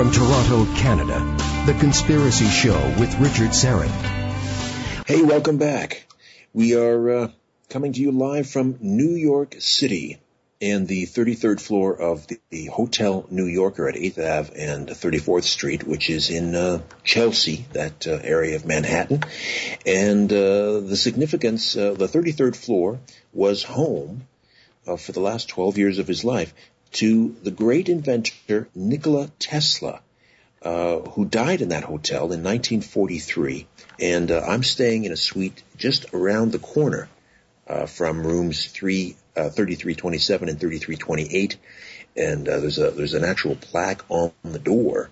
From Toronto, Canada, The Conspiracy Show with Richard Syrett. Hey, welcome back. We are uh, coming to you live from New York City in the 33rd floor of the, the, Hotel New Yorker at 8th Ave and 34th Street, which is in uh, Chelsea, that uh, area of Manhattan. And uh, the significance, uh, the 33rd floor was home uh, for the last 12 years of his life to the great inventor Nikola Tesla, uh, who died in that hotel in 1943. And uh, I'm staying in a suite just around the corner uh, from rooms 3, uh, 3327 and 3328. And uh, there's a there's an actual plaque on the door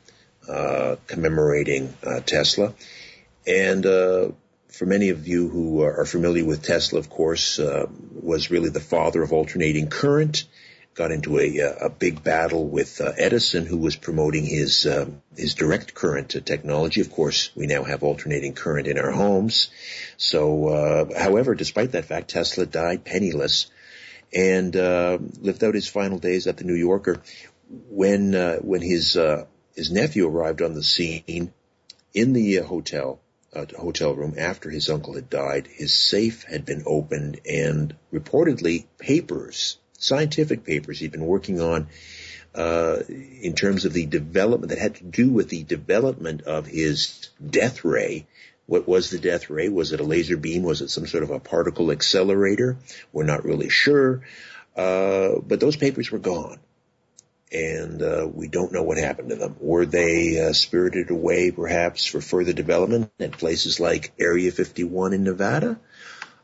uh, commemorating Tesla. And for many of you who are familiar with Tesla, of course, was really the father of alternating current got into a, uh, a big battle with uh, Edison, who was promoting his um, his direct current technology. Of course, we now have alternating current in our homes. So, uh, however, despite that fact, Tesla died penniless and uh, lived out his final days at the New Yorker. When uh, when his uh, his nephew arrived on the scene in the hotel hotel room after his uncle had died, his safe had been opened and reportedly papers scientific papers he'd been working on uh, in terms of the development that had to do with the development of his death ray. What was the death ray? Was it a laser beam? Was it some sort of a particle accelerator? We're not really sure. Uh, but those papers were gone. And uh, we don't know what happened to them. Were they uh, spirited away, perhaps, for further development at places like Area 51 in Nevada?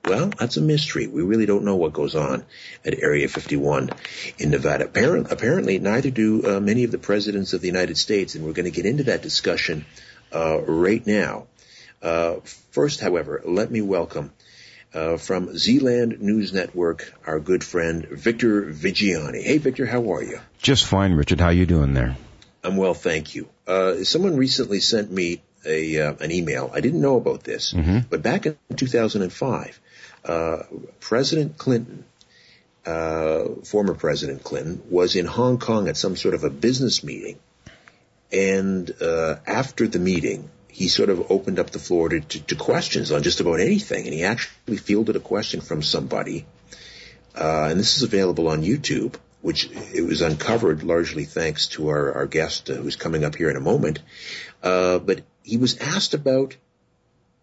Well, that's a mystery. We really don't know what goes on at Area 51 in Nevada. Apparently, apparently neither do uh, many of the presidents of the United States, and we're going to get into that discussion uh, right now. Uh, first, however, let me welcome uh, from Zland News Network our good friend Victor Viggiani. Hey, Victor, how are you? Just fine, Richard. How you doing there? I'm well, thank you. Uh, someone recently sent me a uh, an email. I didn't know about this, mm-hmm. but back in 2005, uh, President Clinton, uh, former President Clinton, was in Hong Kong at some sort of a business meeting, and uh, after the meeting, he sort of opened up the floor to, to, to, questions on just about anything, and he actually fielded a question from somebody, uh, and this is available on YouTube. Which it was uncovered largely thanks to our, our guest uh, who's coming up here in a moment. Uh, but he was asked about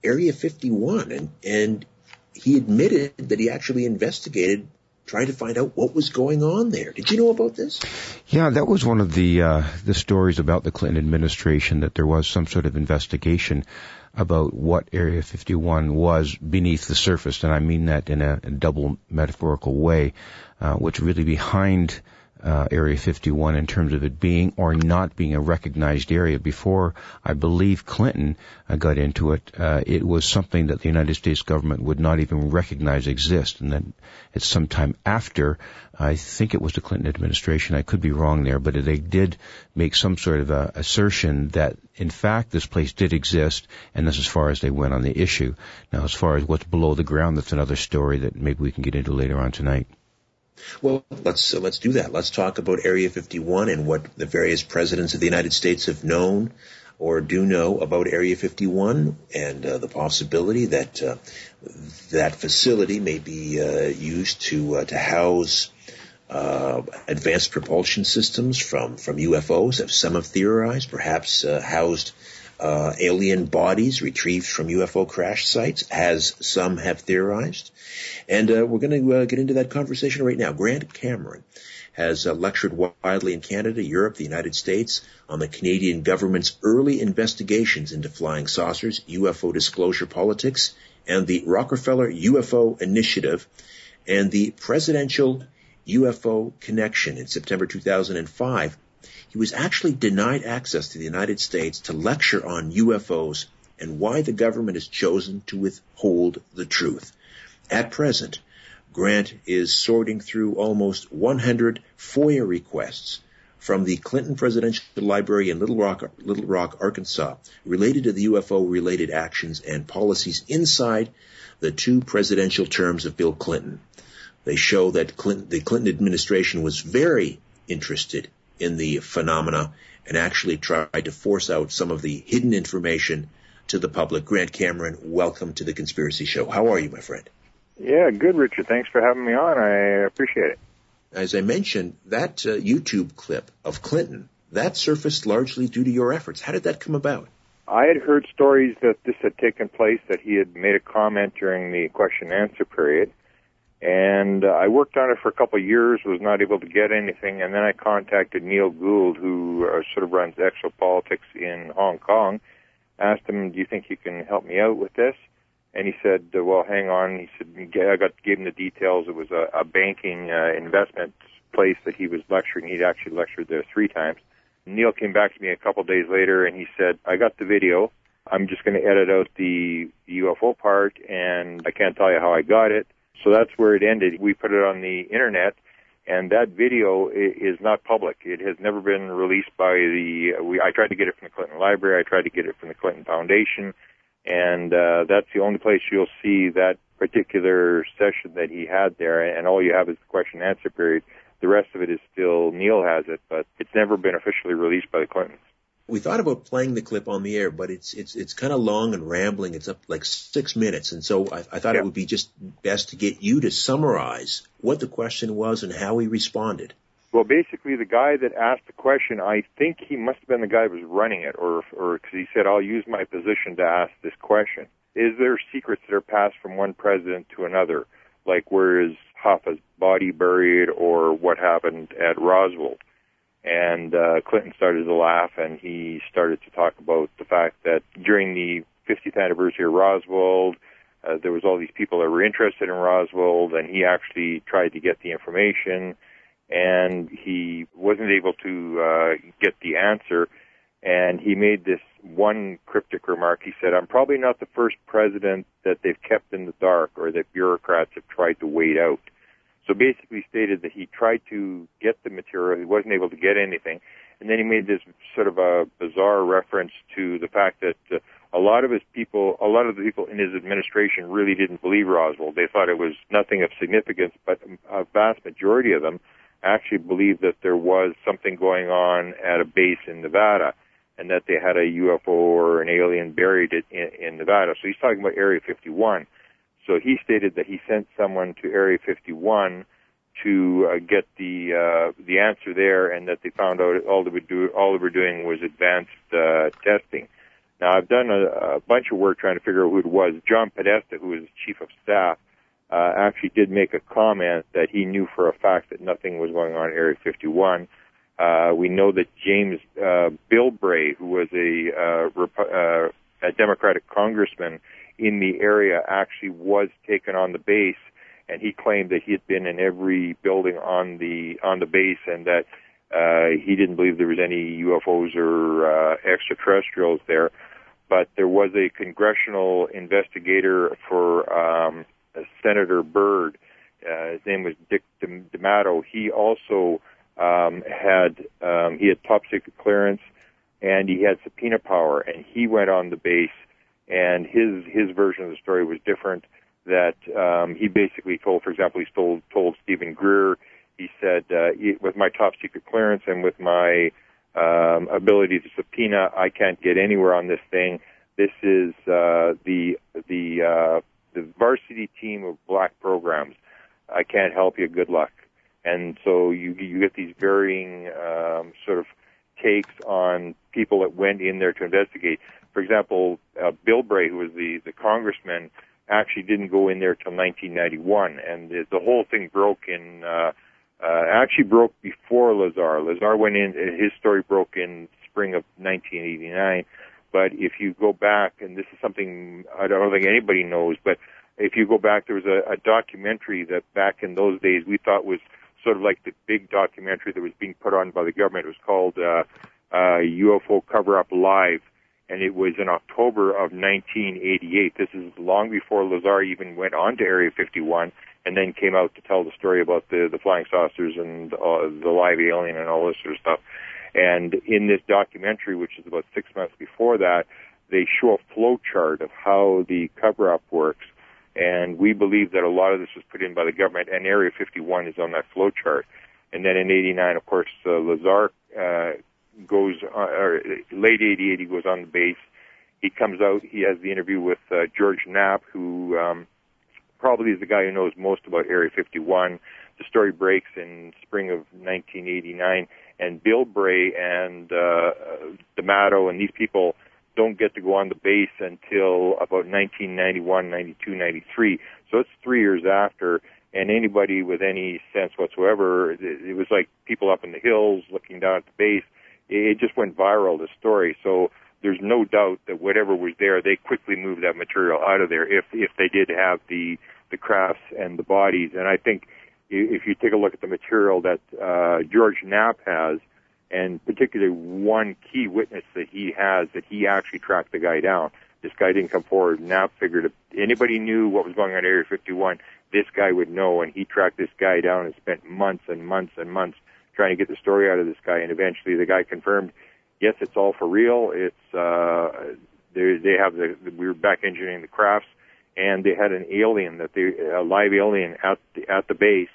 Area 51 and, and he admitted that he actually investigated trying to find out what was going on there. Did you know about this? Yeah, that was one of the uh, the stories about the Clinton administration that there was some sort of investigation about what Area 51 was beneath the surface, and I mean that in a, a double metaphorical way, uh, which really behind uh, Area 51 in terms of it being or not being a recognized area. Before I believe Clinton uh, got into it, uh, it was something that the United States government would not even recognize exist. And then it's sometime after, I think it was the Clinton administration, I could be wrong there, but they did make some sort of a assertion that in fact this place did exist and that's as far as they went on the issue. Now as far as what's below the ground, that's another story that maybe we can get into later on tonight. Well, let's uh, let's do that. Let's talk about Area 51 and what the various presidents of the United States have known or do know about Area 51 and uh, the possibility that uh, that facility may be uh, used to uh, to house uh, advanced propulsion systems from from UFOs, as some have theorized, perhaps housed uh, alien bodies retrieved from UFO crash sites, as some have theorized. And uh, we're going to uh, get into that conversation right now. Grant Cameron has uh, lectured widely in Canada, Europe, the United States on the Canadian government's early investigations into flying saucers, UFO disclosure politics, and the Rockefeller UFO Initiative, and the presidential UFO connection in September 2005 he was actually denied access to the United States to lecture on UFOs and why the government has chosen to withhold the truth. At present, Grant is sorting through almost 100 FOIA requests from the Clinton Presidential Library in Little Rock, Little Rock, Arkansas, related to the UFO related actions and policies inside the two presidential terms of Bill Clinton. They show that Clinton, the Clinton administration was very interested in the phenomena and actually tried to force out some of the hidden information to the public. Grant Cameron, welcome to the Conspiracy Show. How are you, my friend? Yeah, good, Richard. Thanks for having me on. I appreciate it. As I mentioned, that uh, YouTube clip of Clinton, that surfaced largely due to your efforts. How did that come about? I had heard stories that this had taken place, that he had made a comment during the question and answer period. And uh, I worked on it for a couple of years, was not able to get anything, and then I contacted Neil Gould, who uh, sort of runs exopolitics in Hong Kong, asked him, do you think you can help me out with this? And he said, uh, well, hang on. He said, I got gave him the details. It was a, a banking uh, investment place that he was lecturing. He'd actually lectured there three times. Neil came back to me a couple of days later and he said, I got the video. I'm just going to edit out the UFO part and I can't tell you how I got it. So that's where it ended. We put it on the internet and that video is not public. It has never been released by the. We, I tried to get it from the Clinton Library. I tried to get it from the Clinton Foundation, and uh, that's the only place you'll see that particular session that he had there. And all you have is the question and answer period. The rest of it is still Neil has it, but it's never been officially released by the Clintons we thought about playing the clip on the air, but it's it's it's kind of long and rambling. It's up like six minutes, and so I, I thought yeah. it would be just best to get you to summarize what the question was and how he responded. Well, basically, the guy that asked the question, I think he must have been the guy who was running it, or or because he said, "I'll use my position to ask this question." Is there secrets that are passed from one president to another, like where is Hoffa's body buried, or what happened at Roswell? And uh, Clinton started to laugh, and he started to talk about the fact that during the 50th anniversary of Roswell, uh, there was all these people that were interested in Roswell, and he actually tried to get the information, and he wasn't able to uh, get the answer. And he made this one cryptic remark. He said, "I'm probably not the first president that they've kept in the dark, or that bureaucrats have tried to wait out." So basically stated that he tried to get the material, he wasn't able to get anything, and then he made this sort of a bizarre reference to the fact that uh, a lot of his people, a lot of the people in his administration really didn't believe Roswell. They thought it was nothing of significance, but a vast majority of them actually believed that there was something going on at a base in Nevada and that they had a UFO or an alien buried in, in Nevada. So he's talking about Area 51. So he stated that he sent someone to Area 51 to uh, get the uh, the answer there, and that they found out all they were do all they were doing was advanced uh, testing. Now I've done a, a bunch of work trying to figure out who it was. John Podesta, who was chief of staff, uh, actually did make a comment that he knew for a fact that nothing was going on in Area 51. Uh, we know that James uh, Bilbray, who was a, a Democratic congressman, in the area actually was taken on the base and he claimed that he had been in every building on the on the base and that uh, he didn't believe there was any UFOs or uh, extraterrestrials there. But there was a congressional investigator for um, Senator Byrd. Uh, his name was Dick D'Amato. He also um, had um, he had top secret clearance and he had subpoena power, and he went on the base and his his version of the story was different. That um, he basically told, for example, he told told Steven Greer, he said, uh, with my top secret clearance and with my um, ability to subpoena, I can't get anywhere on this thing. This is uh, the the uh, the varsity team of black programs. I can't help you. Good luck. And so you you get these varying um, sort of takes on people that went in there to investigate. For example, uh, Bilbray, who was the, the congressman, actually didn't go in there till 1991, and the, the whole thing broke in. Uh, uh, actually broke before Lazar. Lazar went in. His story broke in spring of 1989. But if you go back, and this is something I don't think anybody knows, but if you go back, there was a, a documentary that back in those days we thought was sort of like the big documentary that was being put on by the government. It was called uh, uh, UFO Cover Up Live, and it was in October of 1988. This is long before Lazar even went on to Area 51 and then came out to tell the story about the, the flying saucers and uh, the live alien and all this sort of stuff. And in this documentary, which is about six months before that, they show a flow chart of how the cover-up works. And we believe that a lot of this was put in by the government, and Area 51 is on that flow chart. And then in '89, of course, uh, Lazar uh, goes, uh, or late 88, he goes on the base. He comes out, he has the interview with uh, George Knapp, who um, probably is the guy who knows most about Area 51. The story breaks in spring of 1989, and Bilbray and uh, D'Amato and these people don't get to go on the base until about 1991, 92, 93. So it's three years after, and anybody with any sense whatsoever, it was like people up in the hills looking down at the base. It just went viral, the story. So there's no doubt that whatever was there, they quickly moved that material out of there if if they did have the the crafts and the bodies. And I think if you take a look at the material that uh, George Knapp has, and particularly one key witness that he has that he actually tracked the guy down. This guy didn't come forward. Now figured if anybody knew what was going on at Area 51, this guy would know, and he tracked this guy down and spent months and months and months trying to get the story out of this guy, and eventually the guy confirmed, yes, it's all for real. It's uh, they they have the we were back engineering the crafts, and they had an alien that they a live alien at the, at the base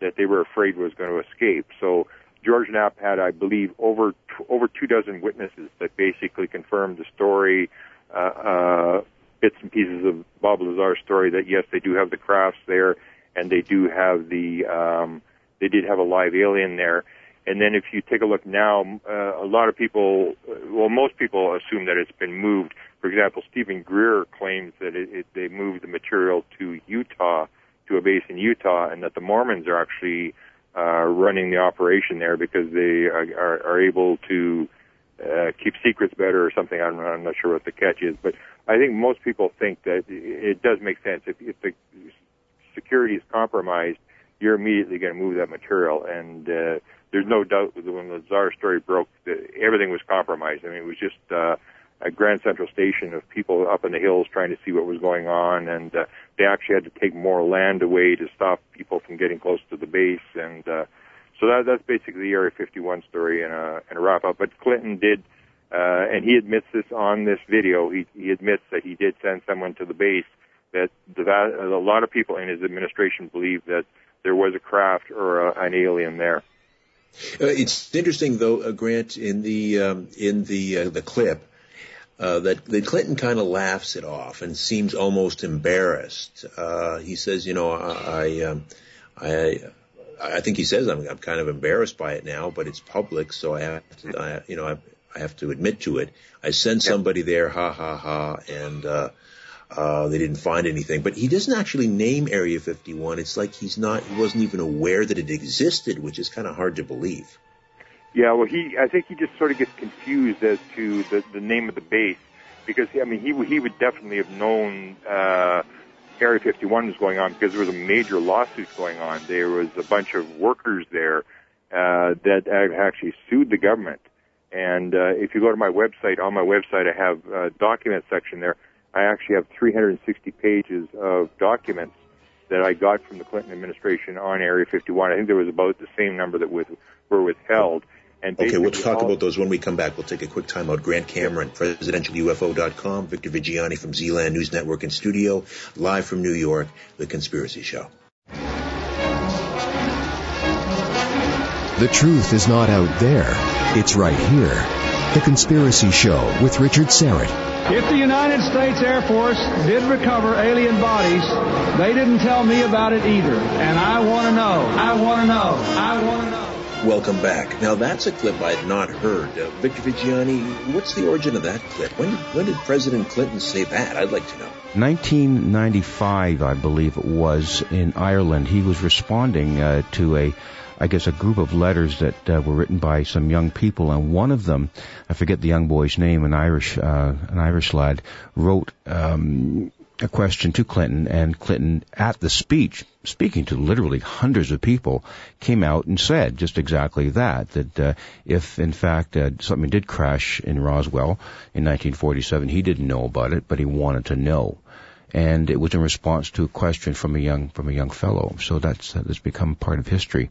that they were afraid was going to escape. So George Knapp had, I believe, over over two dozen witnesses that basically confirmed the story, uh, uh, bits and pieces of Bob Lazar's story. That yes, they do have the crafts there, and they do have the um, they did have a live alien there. And then if you take a look now, uh, a lot of people, well, most people assume that it's been moved. For example, Steven Greer claims that it, it, they moved the material to Utah, to a base in Utah, and that the Mormons are actually uh, running the operation there because they are, are, able to uh, keep secrets better or something. I'm, I'm not sure what the catch is, but I think most people think that it does make sense. If, if the security is compromised, you're immediately going to move that material. And uh, there's no doubt that when the Lazar story broke, that everything was compromised. I mean, it was just uh, a Grand Central Station of people up in the hills trying to see what was going on, and uh, they actually had to take more land away to stop people from getting close to the base. And uh, so that, that's basically the Area 51 story in a, a wrap up. But Clinton did. Uh, and he admits this on this video. He, he admits that he did send someone to the base. That the, a lot of people in his administration believe that there was a craft or a, an alien there. Uh, it's interesting, though, uh, Grant, in the um, in the uh, the clip uh, that that Clinton kind of laughs it off and seems almost embarrassed. Uh, he says, "You know, I um, I I think he says I'm, I'm kind of embarrassed by it now, but it's public, so I have to, I, you know, I, I have to admit to it. I sent somebody there, ha ha ha, and." Uh, uh, they didn't find anything, but he doesn't actually name Area 51. It's like he's not, he wasn't even aware that it existed, which is kind of hard to believe. Yeah, well, he, I think he just sort of gets confused as to the, the name of the base because, I mean, he, he would definitely have known, uh, Area 51 was going on because there was a major lawsuit going on. There was a bunch of workers there, uh, that actually sued the government. And, uh, if you go to my website, on my website, I have a document section there I actually have 360 pages of documents that I got from the Clinton administration on Area 51. I think there was about the same number that was, were withheld. And okay, we'll talk all, about those when we come back. We'll take a quick time out. Grant Cameron, presidentialufo.com, Victor Viggiani from Zland News Network in studio, live from New York, The Conspiracy Show. The truth is not out there. It's right here. The Conspiracy Show with Richard Syrett. If the United States Air Force did recover alien bodies, they didn't tell me about it either. And I want to know. I want to know. I want to know. Welcome back. Now that's a clip I had not heard. Uh, Victor Viggiani, what's the origin of that clip? When when did President Clinton say that? I'd like to know. 1995, I believe it was, in Ireland. He was responding uh, to a I guess, a group of letters that uh, were written by some young people, and one of them, I forget the young boy's name, an Irish, uh, an Irish lad, wrote um, a question to Clinton, and Clinton, at the speech, speaking to literally hundreds of people, came out and said just exactly that, that uh, if in fact uh, something did crash in Roswell in 1947, he didn't know about it, but he wanted to know and it was in response to a question from a young from a young fellow. So that's that's become part of history.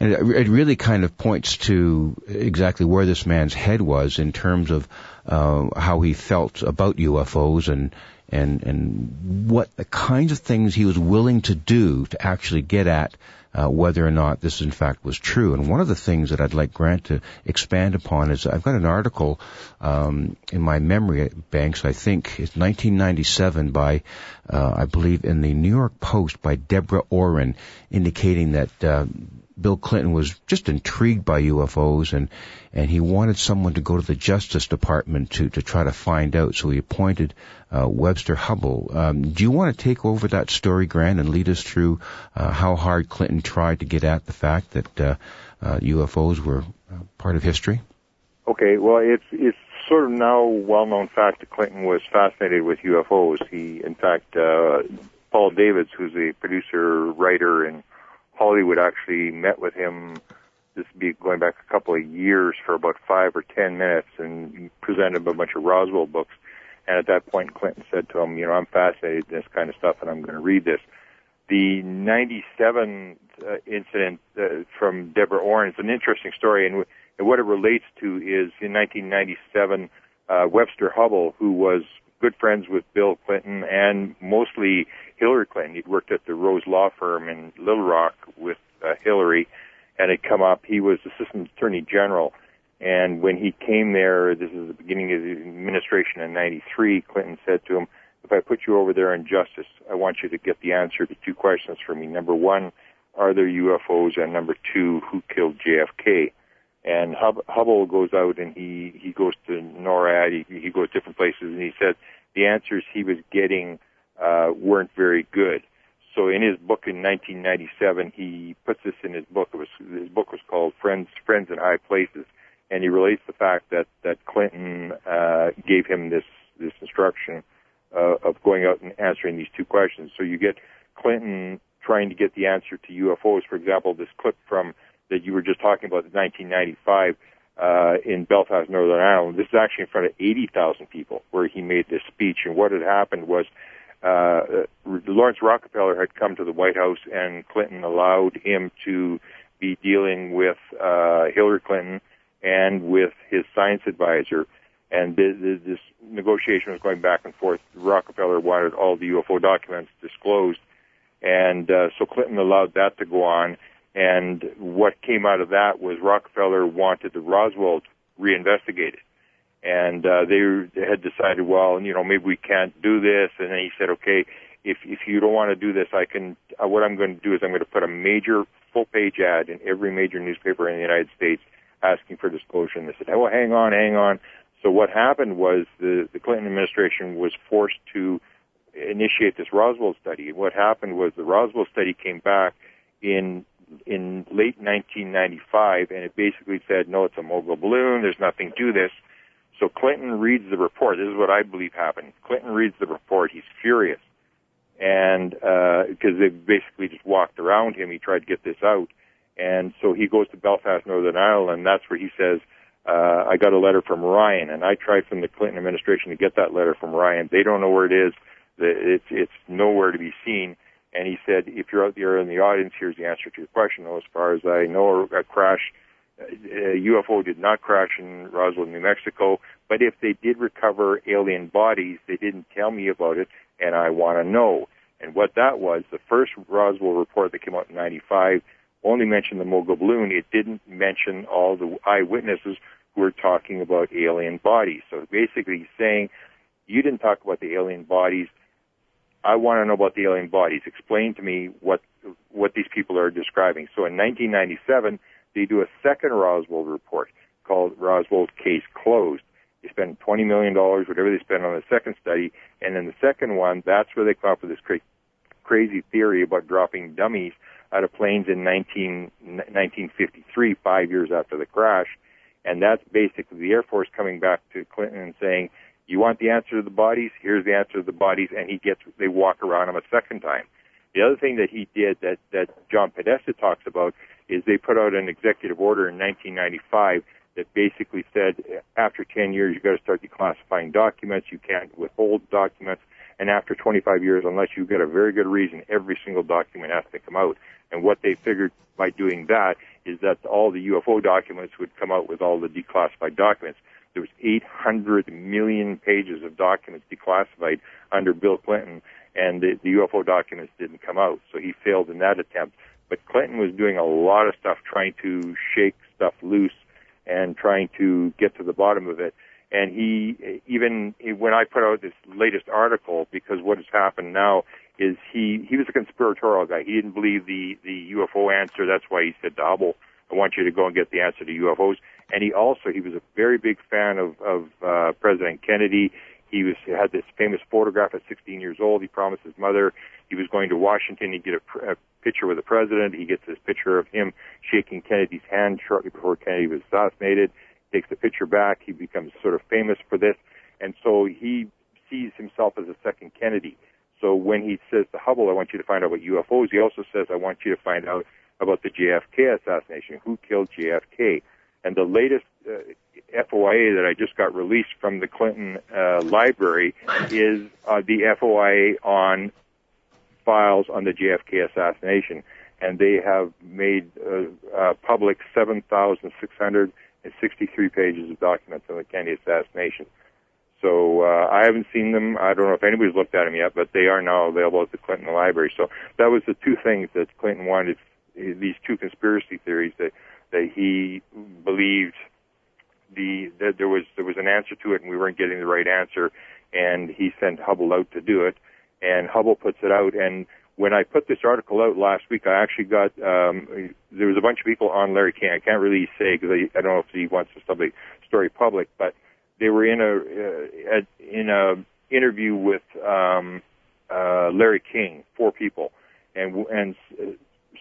And it, it really kind of points to exactly where this man's head was in terms of uh, how he felt about UFOs and and and what the kinds of things he was willing to do to actually get at uh, whether or not this in fact was true. And one of the things that I'd like Grant to expand upon is I've got an article um, in my memory banks. I think it's 1997 by uh, I believe in the New York Post by Deborah Orin, indicating that. Uh, Bill Clinton was just intrigued by UFOs and, and he wanted someone to go to the Justice Department to, to try to find out. So he appointed uh, Webster Hubbell. Um, do you want to take over that story, Grant, and lead us through uh, how hard Clinton tried to get at the fact that uh, UFOs uh, were uh, part of history? Okay, well, it's it's sort of now well-known fact that Clinton was fascinated with UFOs. He, in fact, uh, Paul Davids, who's a producer, writer, and Hollywood actually met with him. This be going back a couple of years for about five or ten minutes and presented him a bunch of Roswell books. And at that point, Clinton said to him, "You know, I'm fascinated in this kind of stuff, and I'm going to read this." The '97 uh, incident uh, from Deborah Orin is an interesting story, and, w- and what it relates to is in 1997, uh, Webster Hubbell, who was good friends with Bill Clinton and mostly Hillary Clinton. He'd worked at the Rose Law Firm in Little Rock with uh, Hillary, and had come up. He was Assistant Attorney General, and when he came there, this is the beginning of the administration in '93. Clinton said to him, "If I put you over there in justice, I want you to get the answer to two questions for me. Number one, are there UFOs? And number two, who killed JFK?" And Hub- Hubbell goes out and he he goes to NORAD. He, he goes different places, and he said the answers he was getting uh, weren't very good. So in his book in 1997, he puts this in his book. It was his book was called Friends Friends in High Places, and he relates the fact that that Clinton uh, gave him this this instruction uh, of going out and answering these two questions. So you get Clinton trying to get the answer to UFOs. For example, this clip from that you were just talking about, 1995 uh, in Belfast, Northern Ireland. This is actually in front of 80,000 people where he made this speech. And what had happened was uh, Laurance Rockefeller had come to the White House, and Clinton allowed him to be dealing with uh, Hillary Clinton and with his science advisor. And this, this negotiation was going back and forth. Rockefeller wanted all the UFO documents disclosed, and uh, so Clinton allowed that to go on and what came out of that was Rockefeller wanted the Roswell reinvestigated. And uh, they had decided, well, you know, maybe we can't do this. And then he said, okay, if if you don't want to do this, I can. Uh, what I'm going to do is I'm going to put a major full page ad in every major newspaper in the United States asking for disclosure. And they said, oh, hang on, hang on. So what happened was the the Clinton administration was forced to initiate this Roswell study. What happened was the Roswell study came back in in late 1995, and it basically said, no, it's a mogul balloon. There's nothing to this. So Clinton reads the report. This is what I believe happened. Clinton reads the report. He's furious, and because uh, they basically just walked around him, he tried to get this out, and so he goes to Belfast, Northern Ireland. That's where he says, uh, "I got a letter from Ryan," and I tried from the Clinton administration to get that letter from Ryan. They don't know where it is. It's it's nowhere to be seen. And he said, if you're out there in the audience, here's the answer to your question. As far as I know, a crash, a UFO did not crash in Roswell, New Mexico. But if they did recover alien bodies, they didn't tell me about it, and I want to know. And what that was, the first Roswell report that came out in 95 only mentioned the mogul balloon. It didn't mention all the eyewitnesses who were talking about alien bodies. So basically saying, you didn't talk about the alien bodies I want to know about the alien bodies. Explain to me what what these people are describing. So in 1997, they do a second Roswell report called Roswell's Case Closed. They spend $20 million, whatever they spend on the second study, and in the second one, that's where they come up with this cra- crazy theory about dropping dummies out of planes in 19, 1953, five years after the crash. And that's basically the Air Force coming back to Clinton and saying, you want the answer to the bodies? Here's the answer to the bodies, and he gets. They walk around him a second time. The other thing that he did that that John Podesta talks about is they put out an executive order in 1995 that basically said after 10 years you got to start declassifying documents. You can't withhold documents, and after 25 years, unless you get a very good reason, every single document has to come out. And what they figured by doing that is that all the UFO documents would come out with all the declassified documents. there was 800 million pages of documents declassified under Bill Clinton, and the, the UFO documents didn't come out. So he failed in that attempt. But Clinton was doing a lot of stuff trying to shake stuff loose and trying to get to the bottom of it. And he, even when I put out this latest article, because what has happened now is he, he was a conspiratorial guy. He didn't believe the, the UFO answer. That's why he said to Hubbell, I want you to go and get the answer to UFOs. And he also, he was a very big fan of, of, uh, President Kennedy. He was, had this famous photograph at 16 years old. He promised his mother he was going to Washington. He'd get a, a picture with the president. He gets this picture of him shaking Kennedy's hand shortly before Kennedy was assassinated. Takes the picture back. He becomes sort of famous for this. And so he sees himself as a second Kennedy. So when he says to Hubbell, I want you to find out about UFOs, he also says, I want you to find out about the JFK assassination. Who killed JFK? And the latest uh, FOIA that I just got released from the Clinton uh, library is uh, the FOIA on files on the JFK assassination, and they have made uh, uh, public 7,663 pages of documents on the Kennedy assassination. So uh, I haven't seen them. I don't know if anybody's looked at them yet, but they are now available at the Clinton Library. So that was the two things that Clinton wanted. These two conspiracy theories that that he believed the that there was there was an answer to it, and we weren't getting the right answer, and he sent Hubbell out to do it and Hubbell puts it out. And when I put this article out last week, I actually got um, there was a bunch of people on Larry King. I can't really say because I, I don't know if he wants the story public, but they were in a uh, in a interview with um, uh, Larry King, four people, and and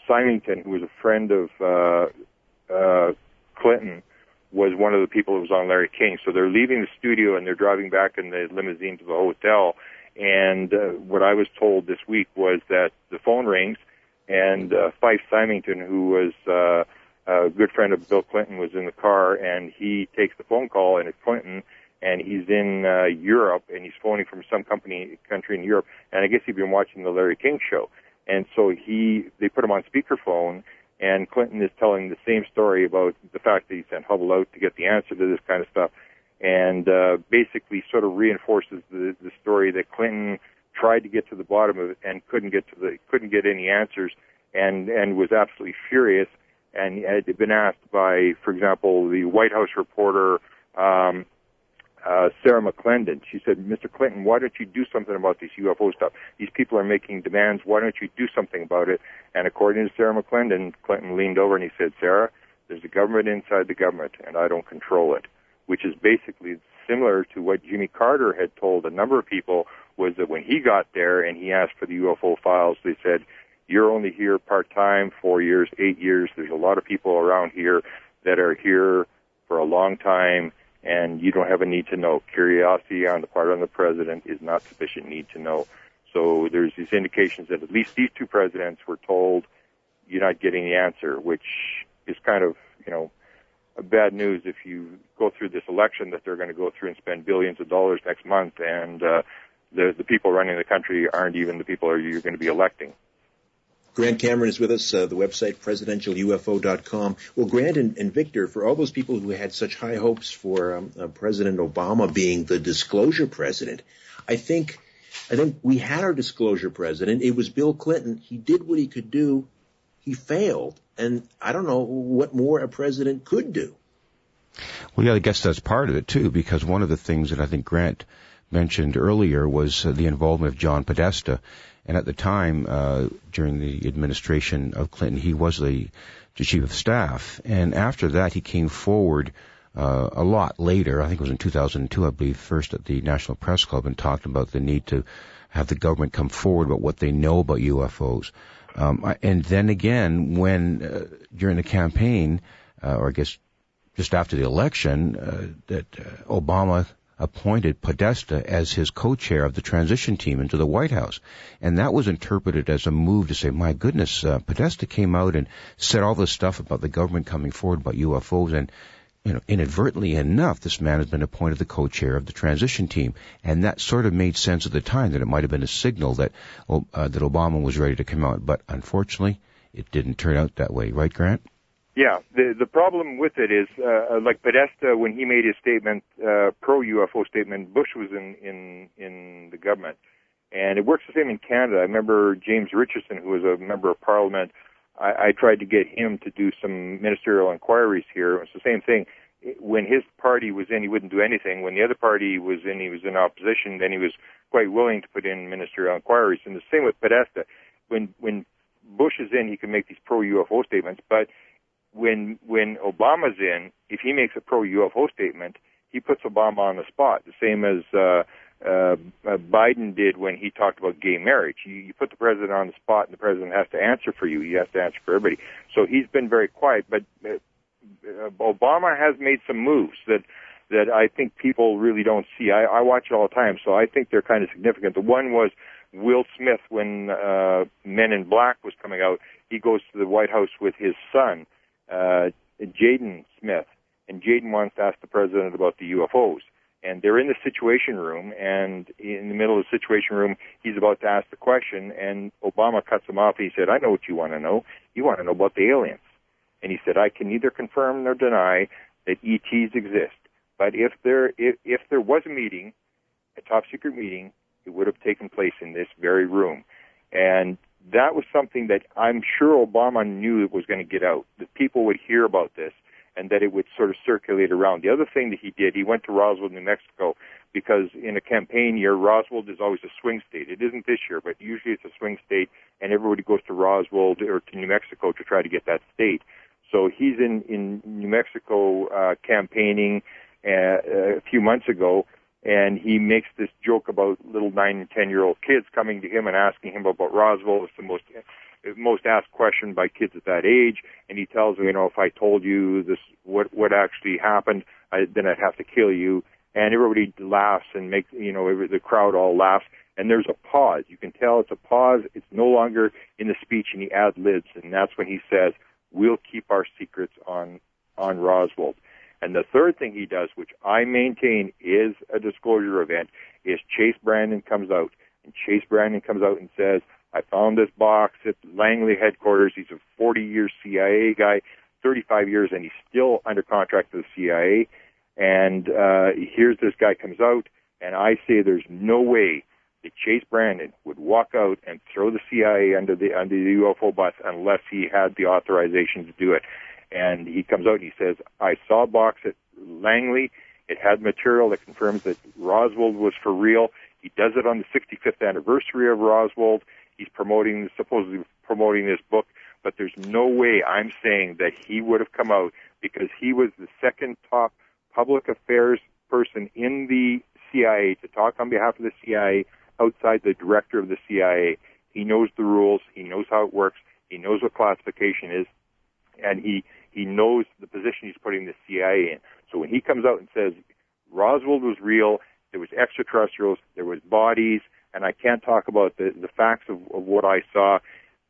Symington, who was a friend of uh, uh, Clinton, was one of the people who was on Larry King. So they're leaving the studio and they're driving back in the limousine to the hotel, and uh, what I was told this week was that the phone rings, and uh, Fife Symington, who was uh, a good friend of Bill Clinton, was in the car, and he takes the phone call, and it's Clinton, and he's in uh, Europe, and he's phoning from some company country in Europe, and I guess he'd been watching the Larry King show, and so he they put him on speakerphone, and Clinton is telling the same story about the fact that he sent Hubbell out to get the answer to this kind of stuff and uh, basically sort of reinforces the, the story that Clinton tried to get to the bottom of it and couldn't get to the couldn't get any answers and and was absolutely furious and had been asked by, for example, the White House reporter um, uh, Sarah McClendon. She said, "Mr. Clinton, why don't you do something about this UFO stuff? These people are making demands. Why don't you do something about it?" And according to Sarah McClendon, Clinton leaned over and he said, "Sarah, there's a government inside the government, and I don't control it." which is basically similar to what Jimmy Carter had told a number of people was that when he got there and he asked for the UFO files, they said, you're only here part time, four years, eight years. There's a lot of people around here that are here for a long time and you don't have a need to know. Curiosity on the part of the president is not sufficient need to know. So there's these indications that at least these two presidents were told you're not getting the answer, which is kind of, you know, bad news if you go through this election that they're going to go through and spend billions of dollars next month, and uh, the the people running the country aren't even the people you're going to be electing. Grant Cameron is with us, uh, the website presidentialufo.com. Well, Grant and, and, Victor, for all those people who had such high hopes for um, uh, President Obama being the disclosure president, I think I think we had our disclosure president. It was Bill Clinton. He did what he could do. He failed. And I don't know what more a president could do. Well, yeah, I guess that's part of it too, because one of the things that I think Grant mentioned earlier was uh, the involvement of John Podesta. And at the time, uh, during the administration of Clinton, he was the, chief of staff. And after that, he came forward uh, a lot later. I think it was in 2002, I believe, first at the National Press Club, and talked about the need to have the government come forward about what they know about UFOs. Um, and then again, when uh, during the campaign, uh, or I guess just after the election, uh, that uh, Obama appointed Podesta as his co-chair of the transition team into the White House. And that was interpreted as a move to say, my goodness, uh, Podesta came out and said all this stuff about the government coming forward about UFOs and you know, inadvertently enough, this man has been appointed the co-chair of the transition team, and that sort of made sense at the time that it might have been a signal that uh, that Obama was ready to come out. But unfortunately, it didn't turn out that way, right, Grant? Yeah, the the problem with it is, uh, like Podesta, when he made his statement, uh, pro UFO statement, Bush was in in in the government, and it works the same in Canada. I remember James Richardson, who was a member of Parliament. I, I tried to get him to do some ministerial inquiries here. It's the same thing. When his party was in, he wouldn't do anything. When the other party was in, he was in opposition. Then he was quite willing to put in ministerial inquiries. And the same with Podesta. When when Bush is in, he can make these pro UFO statements, but when when Obama's in, if he makes a pro UFO statement, he puts Obama on the spot, the same as uh, uh, uh, Biden did when he talked about gay marriage. You, you put the president on the spot, and the president has to answer for you. He has to answer for everybody. So he's been very quiet, but uh, uh Obama has made some moves that that I think people really don't see. I, I watch it all the time, so I think they're kind of significant. The one was Will Smith when uh, Men in Black was coming out. He goes to the White House with his son uh, Jaden Smith, and Jaden wants to ask the president about the UFOs. And they're in the situation room, and in the middle of the situation room, he's about to ask the question, and Obama cuts him off. He said, "I know what you want to know. You want to know about the aliens." And he said, "I can neither confirm nor deny that ETs exist, but if there if, if there was a meeting, a top secret meeting, it would have taken place in this very room." And that was something that I'm sure Obama knew it was going to get out, that people would hear about this and that it would sort of circulate around. The other thing that he did, he went to Roswell, New Mexico, because in a campaign year, Roswell is always a swing state. It isn't this year, but usually it's a swing state, and everybody goes to Roswell or to New Mexico to try to get that state. So he's in in New Mexico uh, campaigning uh, a few months ago, and he makes this joke about little nine and ten year old kids coming to him and asking him about Roswell. It's the most most asked question by kids at that age, and he tells them, you know, if I told you this, what what actually happened, I, then I'd have to kill you. And everybody laughs and makes, you know, the crowd all laughs. And there's a pause. You can tell it's a pause. It's no longer in the speech, and he ad libs, and that's when he says, "We'll keep our secrets on on Roswell." And the third thing he does, which I maintain is a disclosure event, is Chase Brandon comes out. And Chase Brandon comes out and says, I found this box at Langley headquarters. He's a 40 year CIA guy, 35 years, and he's still under contract to the CIA. And uh, here's this guy comes out, and I say there's no way that Chase Brandon would walk out and throw the CIA under the under the UFO bus unless he had the authorization to do it and he comes out and he says, I saw a box at Langley. It had material that confirms that Roswell was for real. He does it on the 65th anniversary of Roswell. He's promoting, supposedly promoting this book, but there's no way I'm saying that he would have come out because he was the second top public affairs person in the CIA to talk on behalf of the CIA outside the director of the CIA. He knows the rules. He knows how it works. He knows what classification is. And he he knows the position he's putting the CIA in. So when he comes out and says Roswell was real, there was extraterrestrials, there was bodies, and I can't talk about the, the facts of, of what I saw.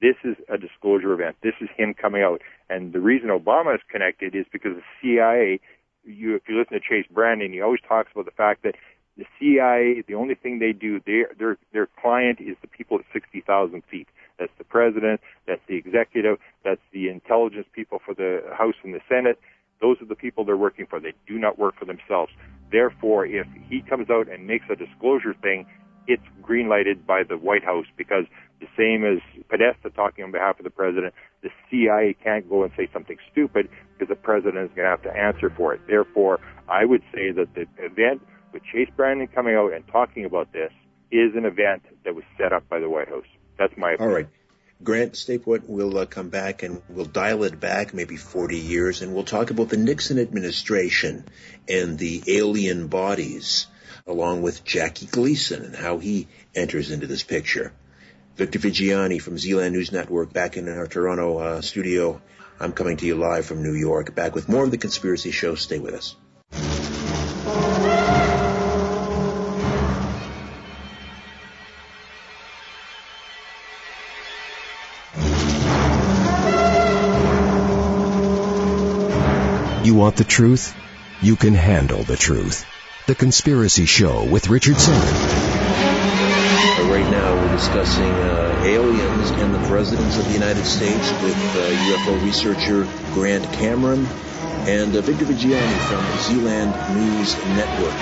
This is a disclosure event. This is him coming out. And the reason Obama is connected is because the CIA, you, if you listen to Chase Brandon, he always talks about the fact that the CIA, the only thing they do, their their their client is the people at 60,000 feet. That's the president. That's the executive. That's the intelligence people for the House and the Senate. Those are the people they're working for. They do not work for themselves. Therefore, if he comes out and makes a disclosure thing, it's green lighted by the White House because the same as Podesta talking on behalf of the president, the CIA can't go and say something stupid because the president is going to have to answer for it. Therefore, I would say that the event with Chase Brandon coming out and talking about this is an event that was set up by the White House. That's my opinion. All right. Grant, stay put. We'll uh, come back and we'll dial it back maybe 40 years and we'll talk about the Nixon administration and the alien bodies along with Jackie Gleason and how he enters into this picture. Victor Viggiani from Zland News Network back in our Toronto uh, studio. I'm coming to you live from New York, back with more of the Conspiracy Show. Stay with us. Want the truth? You can handle the truth. The Conspiracy Show with Richard Syrett. right now we're discussing uh, aliens and the presidents of the United States with uh, UFO researcher Grant Cameron and uh, Victor Viggiani from Zland News Network.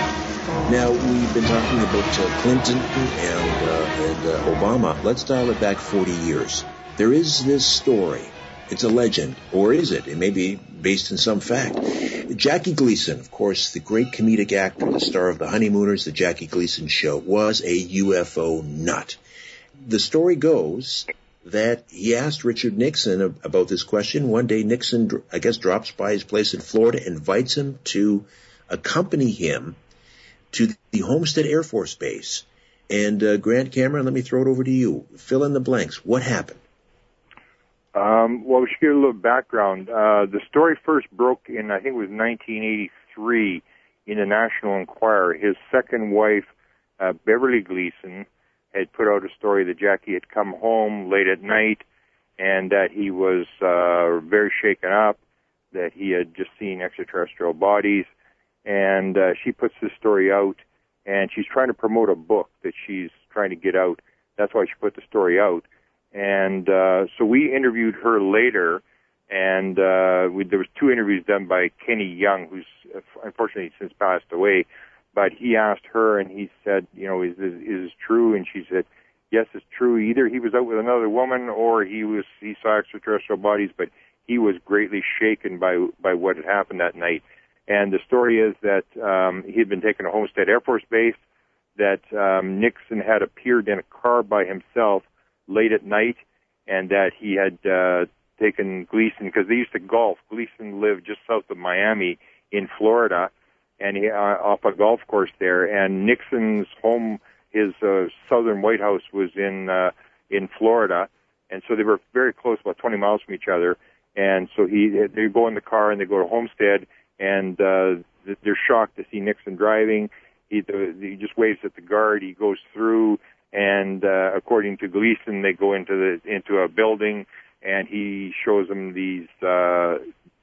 Now, we've been talking about uh, Clinton and, uh, and uh, Obama. Let's dial it back 40 years. There is this story. It's a legend, or is it? It may be based in some fact. Jackie Gleason, of course, the great comedic actor, the star of The Honeymooners, The Jackie Gleason Show, was a UFO nut. The story goes that he asked Richard Nixon about this question. One day Nixon, I guess, drops by his place in Florida, invites him to accompany him to the Homestead Air Force Base. And uh, Grant Cameron, let me throw it over to you. Fill in the blanks. What happened? Um, well, we should give a little background. Uh, the story first broke in, I think it was 1983 in the National Enquirer. His second wife, uh, Beverly Gleason, had put out a story that Jackie had come home late at night and that he was uh, very shaken up, that he had just seen extraterrestrial bodies, and uh, she puts this story out, and she's trying to promote a book that she's trying to get out. That's why she put the story out. And uh, so we interviewed her later, and uh, we, there was two interviews done by Kenny Young, who's uh, unfortunately since passed away. But he asked her, and he said, you know, is this, is this true? And she said, yes, it's true. Either he was out with another woman, or he was he saw extraterrestrial bodies, but he was greatly shaken by by what had happened that night. And the story is that um, he had been taken to Homestead Air Force Base, that um, Nixon had appeared in a car by himself late at night, and that he had uh, taken Gleason because they used to golf. Gleason lived just south of Miami in Florida, and he uh, off a golf course there. And Nixon's home, his uh, southern White House, was in uh, in Florida, and so they were very close, about 20 miles from each other. And so he they go in the car and they go to Homestead, and uh, they're shocked to see Nixon driving. He, the, he just waves at the guard. He goes through, and uh, according to Gleason, they go into the into a building, and he shows them these uh,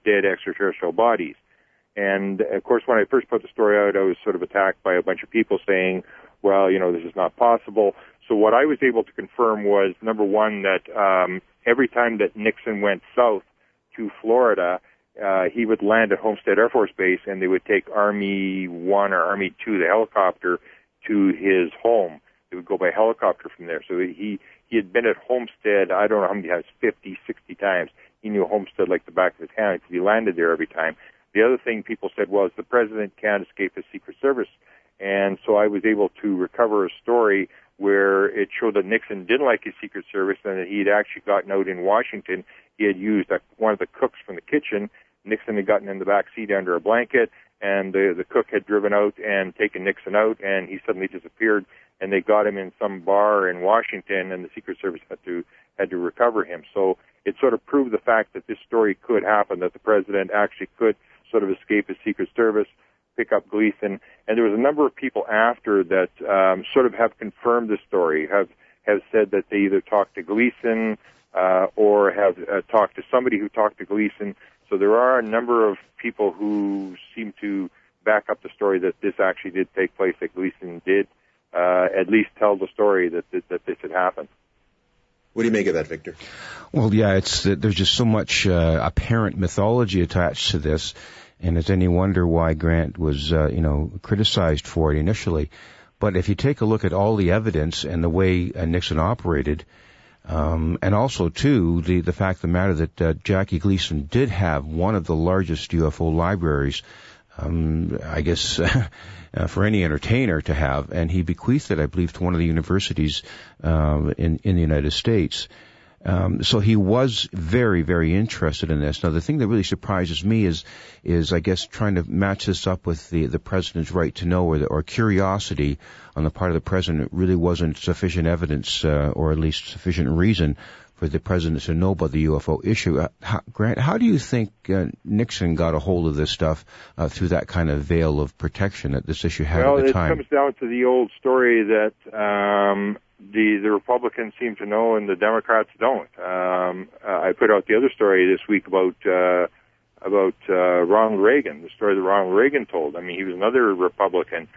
dead extraterrestrial bodies. And of course, when I first put the story out, I was sort of attacked by a bunch of people saying, "Well, you know, this is not possible." So what I was able to confirm was number one that um, every time that Nixon went south to Florida, uh, he would land at Homestead Air Force Base, and they would take Army One or Army Two, the helicopter, to his home. They would go by helicopter from there. So he he had been at Homestead. I don't know how many times, 50, 60 times. He knew Homestead like the back of his hand because he landed there every time. The other thing people said was the president can't escape his Secret Service, and so I was able to recover a story where it showed that Nixon didn't like his Secret Service and that he had actually gotten out in Washington. He had used a, one of the cooks from the kitchen Nixon had gotten in the back seat under a blanket, and the the cook had driven out and taken Nixon out, and he suddenly disappeared. And they got him in some bar in Washington, and the Secret Service had to had to recover him. So it sort of proved the fact that this story could happen, that the president actually could sort of escape his Secret Service, pick up Gleason, and there was a number of people after that um, sort of have confirmed the story, have have said that they either talked to Gleason uh, or have uh, talked to somebody who talked to Gleason. So there are a number of people who seem to back up the story that this actually did take place, that Gleason did uh, at least tell the story that, that, that this had happened. What do you make of that, Victor? Well, yeah, it's there's just so much uh, apparent mythology attached to this, and it's any wonder why Grant was, uh, you know, criticized for it initially. But if you take a look at all the evidence and the way uh, Nixon operated, um, and also, too, the, the fact of the matter that uh, Jackie Gleason did have one of the largest UFO libraries, um, I guess, uh, for any entertainer to have, and he bequeathed it, I believe, to one of the universities uh, in in the United States. Um, so he was very, very interested in this. Now, the thing that really surprises me is, is I guess trying to match this up with the the president's right to know or, the, or curiosity on the part of the president. really wasn't sufficient evidence, uh, or at least sufficient reason for the president to know about the UFO issue. Uh, how, Grant, how do you think uh, Nixon got a hold of this stuff uh, through that kind of veil of protection that this issue had well, at the time? Well, it comes down to the old story that um, the the Republicans seem to know and the Democrats don't. Um, uh, I put out the other story this week about uh, about uh, Ronald Reagan, the story that Ronald Reagan told. I mean, he was another Republican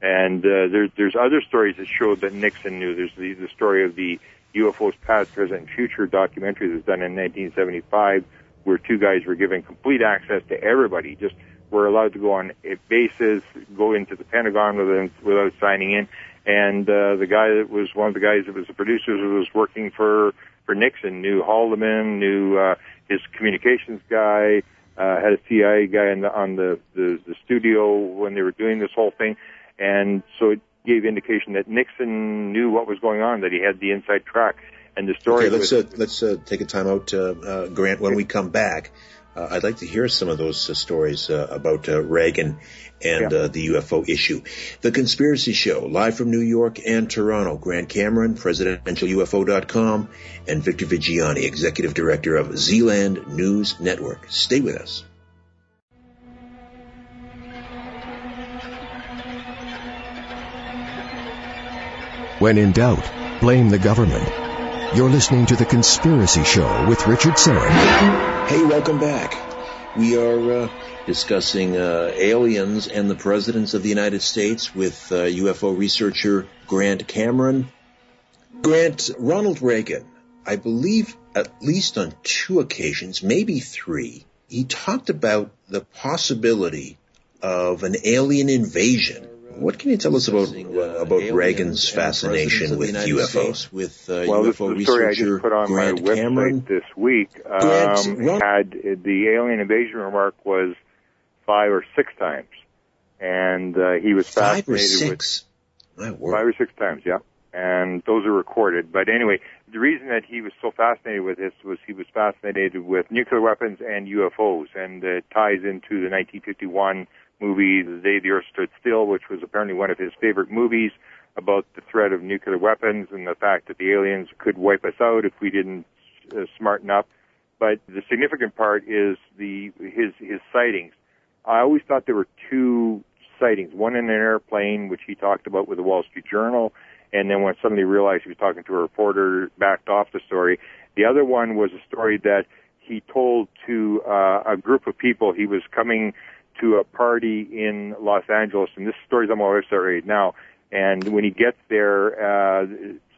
And uh, there, there's other stories that show that Nixon knew. There's the, the story of the UFOs Past, Present, and Future documentary that was done in 1975, where two guys were given complete access to everybody, just were allowed to go on bases, go into the Pentagon without, without signing in. And uh, the guy that was one of the guys that was the producers who was working for for Nixon knew Haldeman, knew uh, his communications guy, uh, had a CIA guy on the on the, the the studio when they were doing this whole thing, and so it gave indication that Nixon knew what was going on, that he had the inside track. And the story. Okay, let's was, uh, let's uh, take a time out, uh, uh, Grant. When we come back, uh, I'd like to hear some of those uh, stories uh, about uh, Reagan and yeah. Uh, the UFO issue. The Conspiracy Show, live from New York and Toronto. Grant Cameron, presidentialufo.com, and Victor Viggiani, executive director of Zland News Network. Stay with us. When in doubt, blame the government. You're listening to The Conspiracy Show with Richard Syrett. Hey, welcome back. We are uh, discussing uh, aliens and the presidents of the United States with uh, UFO researcher Grant Cameron. Grant, Ronald Reagan, I believe at least on two occasions, maybe three, he talked about the possibility of an alien invasion what can you tell us about uh, about Reagan's fascination with UFOs? With uh, well, UFO this is the story I just put on Grant my website Cameron. this week. Um, Grant, had the alien invasion remark was five or six times, and uh, he was five fascinated with five or six times. Yeah, and those are recorded. But anyway, the reason that he was so fascinated with this was he was fascinated with nuclear weapons and UFOs, and it ties into the 1951 movie The Day the Earth Stood Still, which was apparently one of his favorite movies about the threat of nuclear weapons and the fact that the aliens could wipe us out if we didn't uh, smarten up. But the significant part is the his his sightings. I always thought there were two sightings, one in an airplane, which he talked about with the Wall Street Journal, and then when suddenly realized he was talking to a reporter, backed off the story. The other one was a story that he told to uh, a group of people. He was coming to a party in Los Angeles, and this story's on my website right now. And when he gets there, uh,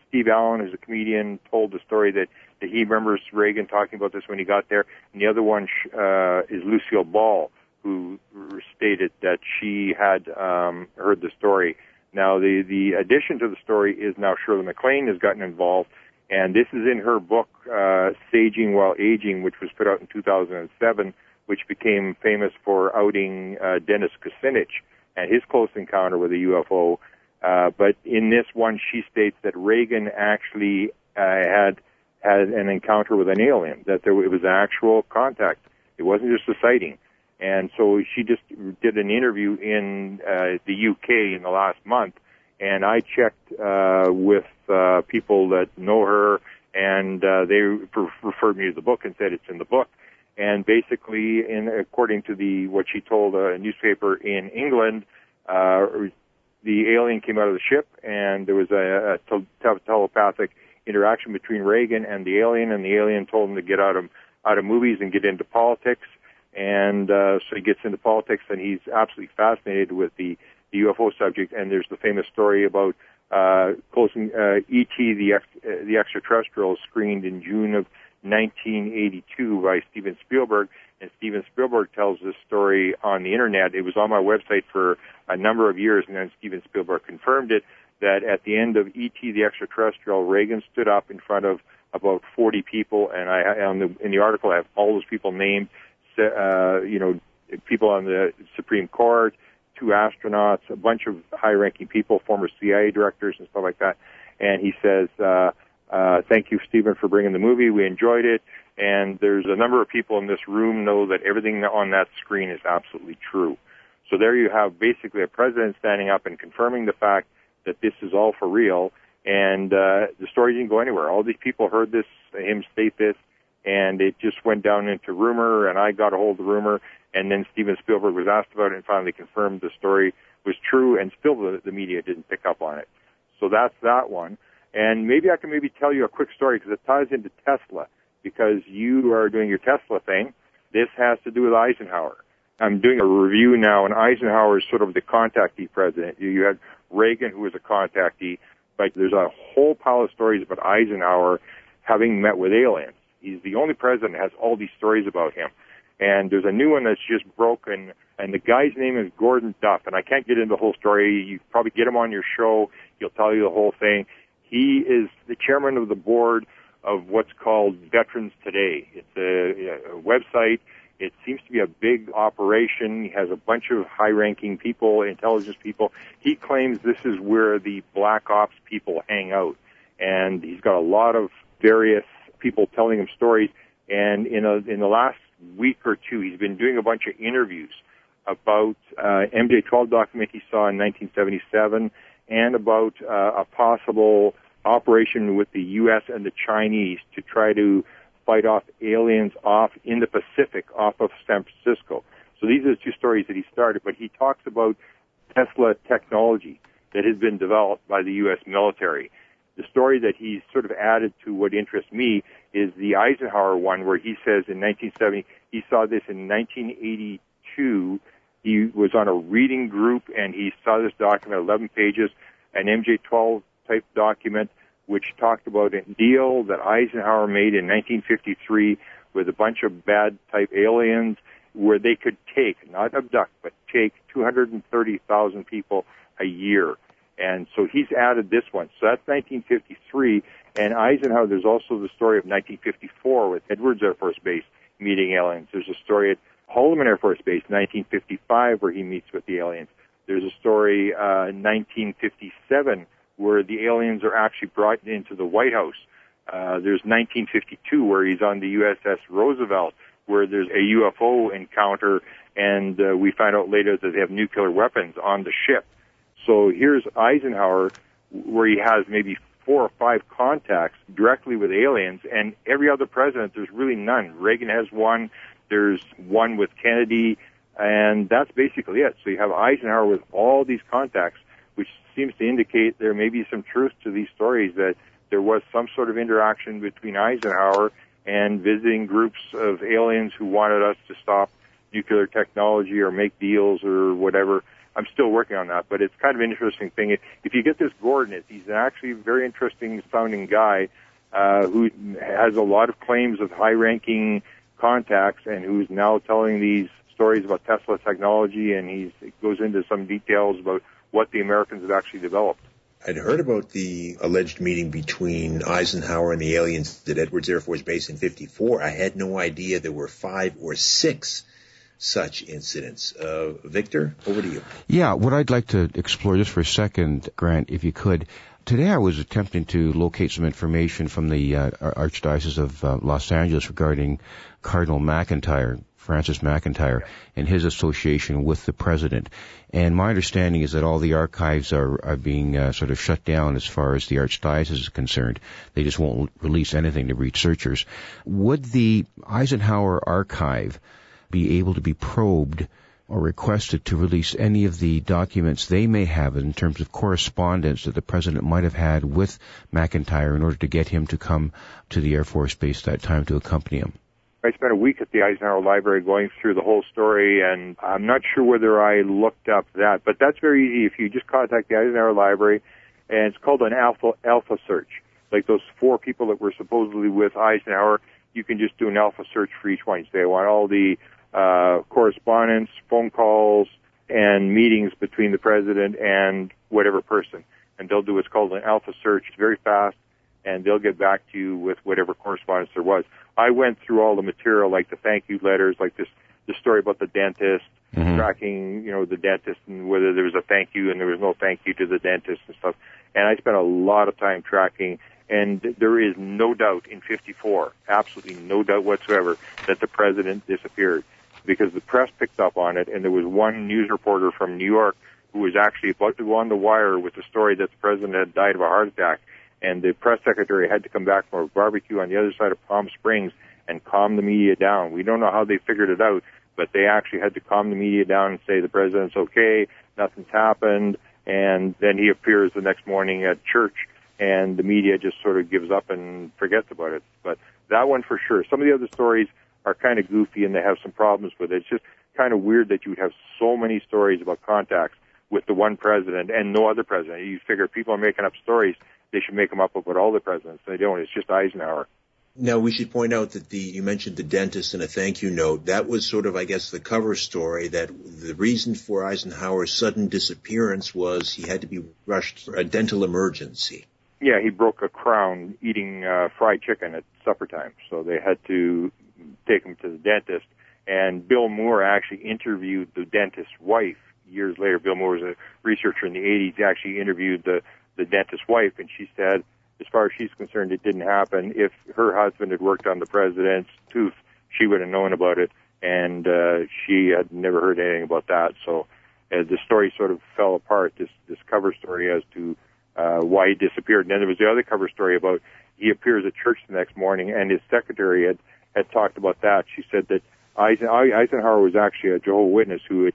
Steve Allen, who's a comedian, told the story that, that he remembers Reagan talking about this when he got there. And the other one uh, is Lucille Ball, who stated that she had um, heard the story. Now, the the addition to the story is now Shirley MacLaine has gotten involved, and this is in her book uh, "Saging While Aging," which was put out in 2007 which became famous for outing uh, Dennis Kucinich and his close encounter with a UFO. Uh, but in this one, she states that Reagan actually uh, had had an encounter with an alien, that there it was actual contact. It wasn't just a sighting. And so she just did an interview in uh, the UK in the last month, and I checked uh, with uh, people that know her, and uh, they re- referred me to the book and said it's in the book and basically, in according to the what she told a newspaper in England, uh, the alien came out of the ship, and there was a, a te- telepathic interaction between Reagan and the alien, and the alien told him to get out of out of movies and get into politics. And uh, so he gets into politics, and he's absolutely fascinated with the, the UFO subject. And there's the famous story about uh, closing uh, ET, the ex- uh, the extraterrestrial, screened in June of 1982 by Steven Spielberg. And Steven Spielberg tells this story on the internet. It was on my website for a number of years, and then Steven Spielberg confirmed it that at the end of E.T. the Extraterrestrial, Reagan stood up in front of about 40 people, and I on the in the article I have all those people named. Uh, you know, people on the Supreme Court, two astronauts, a bunch of high-ranking people, former CIA directors, and stuff like that. And he says. Uh, uh, thank you, Steven, for bringing the movie. We enjoyed it. And there's a number of people in this room know that everything on that screen is absolutely true. So there you have basically a president standing up and confirming the fact that this is all for real. And uh, the story didn't go anywhere. All these people heard this, him state this, and it just went down into rumor. And I got a hold of the rumor, and then Steven Spielberg was asked about it and finally confirmed the story was true. And still, the, the media didn't pick up on it. So that's that one. And maybe I can maybe tell you a quick story because it ties into Tesla because you are doing your Tesla thing. This has to do with Eisenhower. I'm doing a review now, and Eisenhower is sort of the contactee president. You had Reagan, who was a contactee, but there's a whole pile of stories about Eisenhower having met with aliens. He's the only president that has all these stories about him. And there's a new one that's just broken, and the guy's name is Gordon Duff. And I can't get into the whole story. You probably get him on your show. He'll tell you the whole thing. He is the chairman of the board of what's called Veterans Today. It's a, a website. It seems to be a big operation. He has a bunch of high-ranking people, intelligence people. He claims this is where the black ops people hang out, and he's got a lot of various people telling him stories. And in a, in the last week or two, he's been doing a bunch of interviews about uh, MJ12 document he saw in 1977 and about uh, a possible operation with the U.S. and the Chinese to try to fight off aliens off in the Pacific off of San Francisco. So these are the two stories that he started, but he talks about Tesla technology that has been developed by the U.S. military. The story that he's sort of added to what interests me is the Eisenhower one where he says in 1970, he saw this in 1982. He was on a reading group and he saw this document, 11 pages, an MJ12 type document, which talked about a deal that Eisenhower made in 1953 with a bunch of bad type aliens where they could take, not abduct, but take 230,000 people a year. And so he's added this one. So that's 1953. And Eisenhower, there's also the story of 1954 with Edwards Air Force Base meeting aliens. There's a story at Holloman Air Force Base, 1955, where he meets with the aliens. There's a story, uh, 1957 where the aliens are actually brought into the White House. Uh, there's 1952 where he's on the USS Roosevelt, where there's a UFO encounter, and uh, we find out later that they have nuclear weapons on the ship. So here's Eisenhower, where he has maybe four or five contacts directly with aliens, and every other president, there's really none. Reagan has one, there's one with Kennedy, and that's basically it. So you have Eisenhower with all these contacts which seems to indicate there may be some truth to these stories that there was some sort of interaction between Eisenhower and visiting groups of aliens who wanted us to stop nuclear technology or make deals or whatever. I'm still working on that, but it's kind of an interesting thing. If, you get this Gordon, he's actually a very interesting sounding guy uh, who has a lot of claims of high-ranking contacts and who's now telling these stories about Tesla technology, and he goes into some details about what the Americans have actually developed. I'd heard about the alleged meeting between Eisenhower and the aliens at Edwards Air Force Base in 54. I had no idea there were five or six such incidents. Uh, Victor, over to you. Yeah, what I'd like to explore just for a second, Grant, if you could. Today I was attempting to locate some information from the uh, Archdiocese of uh, Los Angeles regarding Cardinal McIntyre, Francis McIntyre, and his association with the president. And my understanding is that all the archives are, are being uh, sort of shut down as far as the archdiocese is concerned. They just won't release anything to researchers. Would the Eisenhower archive be able to be probed or requested to release any of the documents they may have in terms of correspondence that the president might have had with McIntyre in order to get him to come to the Air Force Base that time to accompany him? I spent a week at the Eisenhower Library going through the whole story, and I'm not sure whether I looked up that, but that's very easy. If you just contact the Eisenhower Library, and it's called an alpha alpha search. Like those four people that were supposedly with Eisenhower, you can just do an alpha search for each one. Say, I want all the uh, correspondence, phone calls, and meetings between the president and whatever person. And they'll do what's called an alpha search. It's very fast, and they'll get back to you with whatever correspondence there was. I went through all the material, like the thank you letters, like this the story about the dentist, mm-hmm. tracking, you know, the dentist and whether there was a thank you and there was no thank you to the dentist and stuff. And I spent a lot of time tracking and there is no doubt in 54, absolutely no doubt whatsoever that the president disappeared because the press picked up on it and there was one news reporter from New York who was actually about to go on the wire with the story that the president had died of a heart attack and the press secretary had to come back from a barbecue on the other side of Palm Springs and calm the media down. We don't know how they figured it out, but they actually had to calm the media down and say the president's okay, nothing's happened, and then he appears the next morning at church and the media just sort of gives up and forgets about it. But that one for sure. Some of the other stories are kind of goofy and they have some problems with it. It's just kind of weird that you would have so many stories about contacts with the one president and no other president. You figure people are making up stories, they should make them up about all the presidents. They don't. It's just Eisenhower. Now we should point out that the you mentioned the dentist in a thank you note. That was sort of, I guess, the cover story. That the reason for Eisenhower's sudden disappearance was he had to be rushed for a dental emergency. Yeah, he broke a crown eating uh, fried chicken at supper time, so they had to take him to the dentist. And Bill Moore actually interviewed the dentist's wife years later. Bill Moore was a researcher in the 80s. He actually interviewed the the dentist's wife, and she said as far as she's concerned, it didn't happen. If her husband had worked on the president's tooth, she would have known about it, and uh, she had never heard anything about that. So uh, the story sort of fell apart. This this cover story as to uh, why he disappeared. And then there was the other cover story about he appears at church the next morning, and his secretary had had talked about that. She said that Eisenhower was actually a Jehovah Witness who had,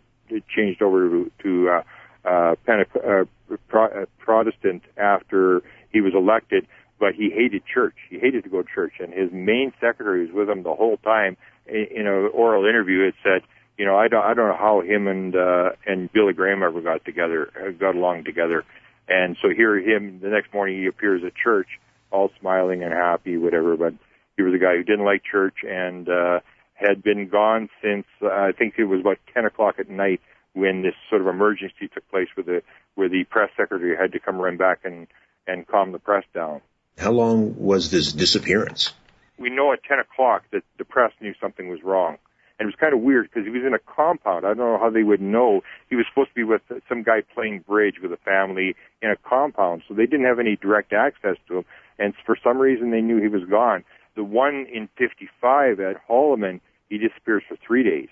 changed over to, uh, uh, Pente- uh, Pro- uh, Protestant after he was elected, but he hated church. He hated to go to church, and his main secretary was with him the whole time. In an oral interview, it said, you know, I don't, I don't know how him and uh, and Billy Graham ever got together, uh, got along together. And so here, him the next morning, he appears at church, all smiling and happy, whatever. But he was a guy who didn't like church and uh, had been gone since uh, I think it was about ten o'clock at night when this sort of emergency took place, where the where the press secretary had to come run back and and calm the press down. How long was this disappearance? We know at 10 o'clock that the press knew something was wrong. And it was kind of weird because he was in a compound. I don't know how they would know. He was supposed to be with some guy playing bridge with a family in a compound, so they didn't have any direct access to him. And for some reason, they knew he was gone. The one in 55 at Holloman, he disappears for three days.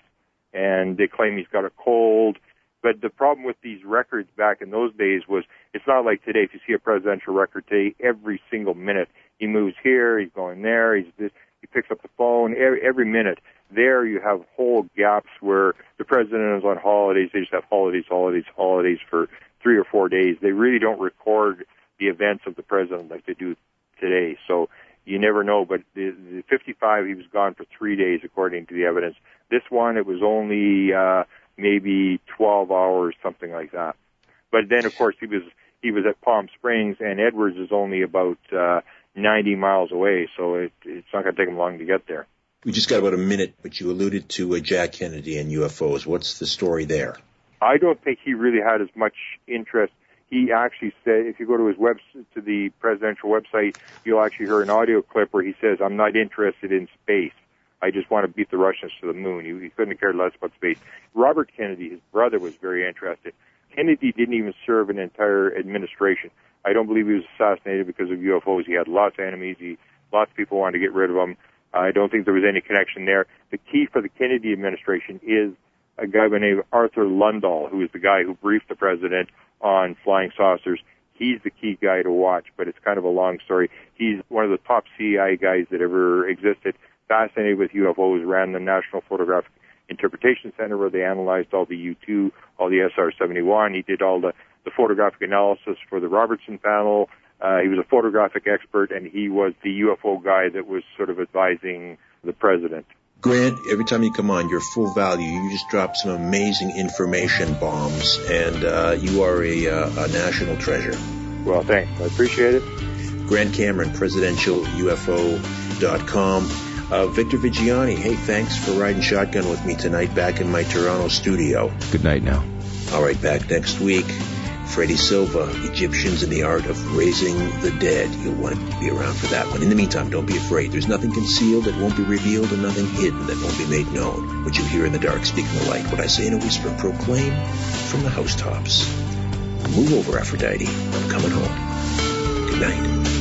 And they claim he's got a cold. But the problem with these records back in those days was it's not like today. If you see a presidential record today, every single minute he moves here, he's going there, he's this, he picks up the phone every, every minute. There you have whole gaps where the president is on holidays. They just have holidays, holidays, holidays for three or four days. They really don't record the events of the president like they do today. So you never know. But the, the 55, he was gone for three days, according to the evidence. This one, it was only uh, maybe 12 hours, something like that. But then, of course, he was he was at Palm Springs, and Edwards is only about uh, 90 miles away, so it, it's not going to take him long to get there. We just got about a minute, but you alluded to uh, Jack Kennedy and UFOs. What's the story there? I don't think he really had as much interest. He actually said, if you go to his web to the presidential website, you'll actually hear an audio clip where he says, "I'm not interested in space." I just want to beat the Russians to the moon. He, he couldn't cared less about space. Robert Kennedy, his brother, was very interested. Kennedy didn't even serve an entire administration. I don't believe he was assassinated because of UFOs. He had lots of enemies. He, lots of people wanted to get rid of him. I don't think there was any connection there. The key for the Kennedy administration is a guy by the name of Arthur Lundahl, who is the guy who briefed the president on flying saucers. He's the key guy to watch, but it's kind of a long story. He's one of the top CIA guys that ever existed fascinated with UFOs, ran the National Photographic Interpretation Center where they analyzed all the U-2, all the SR-71. He did all the, the photographic analysis for the Robertson panel. Uh, he was a photographic expert, and he was the UFO guy that was sort of advising the president. Grant, every time you come on, you're full value. You just drop some amazing information bombs, and uh, you are a, uh, a national treasure. Well, thanks. I appreciate it. Grant Cameron, presidentialufo.com. Uh, Victor Viggiani, hey, thanks for riding shotgun with me tonight back in my Toronto studio. Good night now. All right, back next week. Freddie Silva, Egyptians and the Art of Raising the Dead. You'll want to be around for that one. In the meantime, don't be afraid. There's nothing concealed that won't be revealed and nothing hidden that won't be made known. What you hear in the dark, speak in the light. What I say in a whisper, proclaim from the housetops. Move over, Aphrodite. I'm coming home. Good night.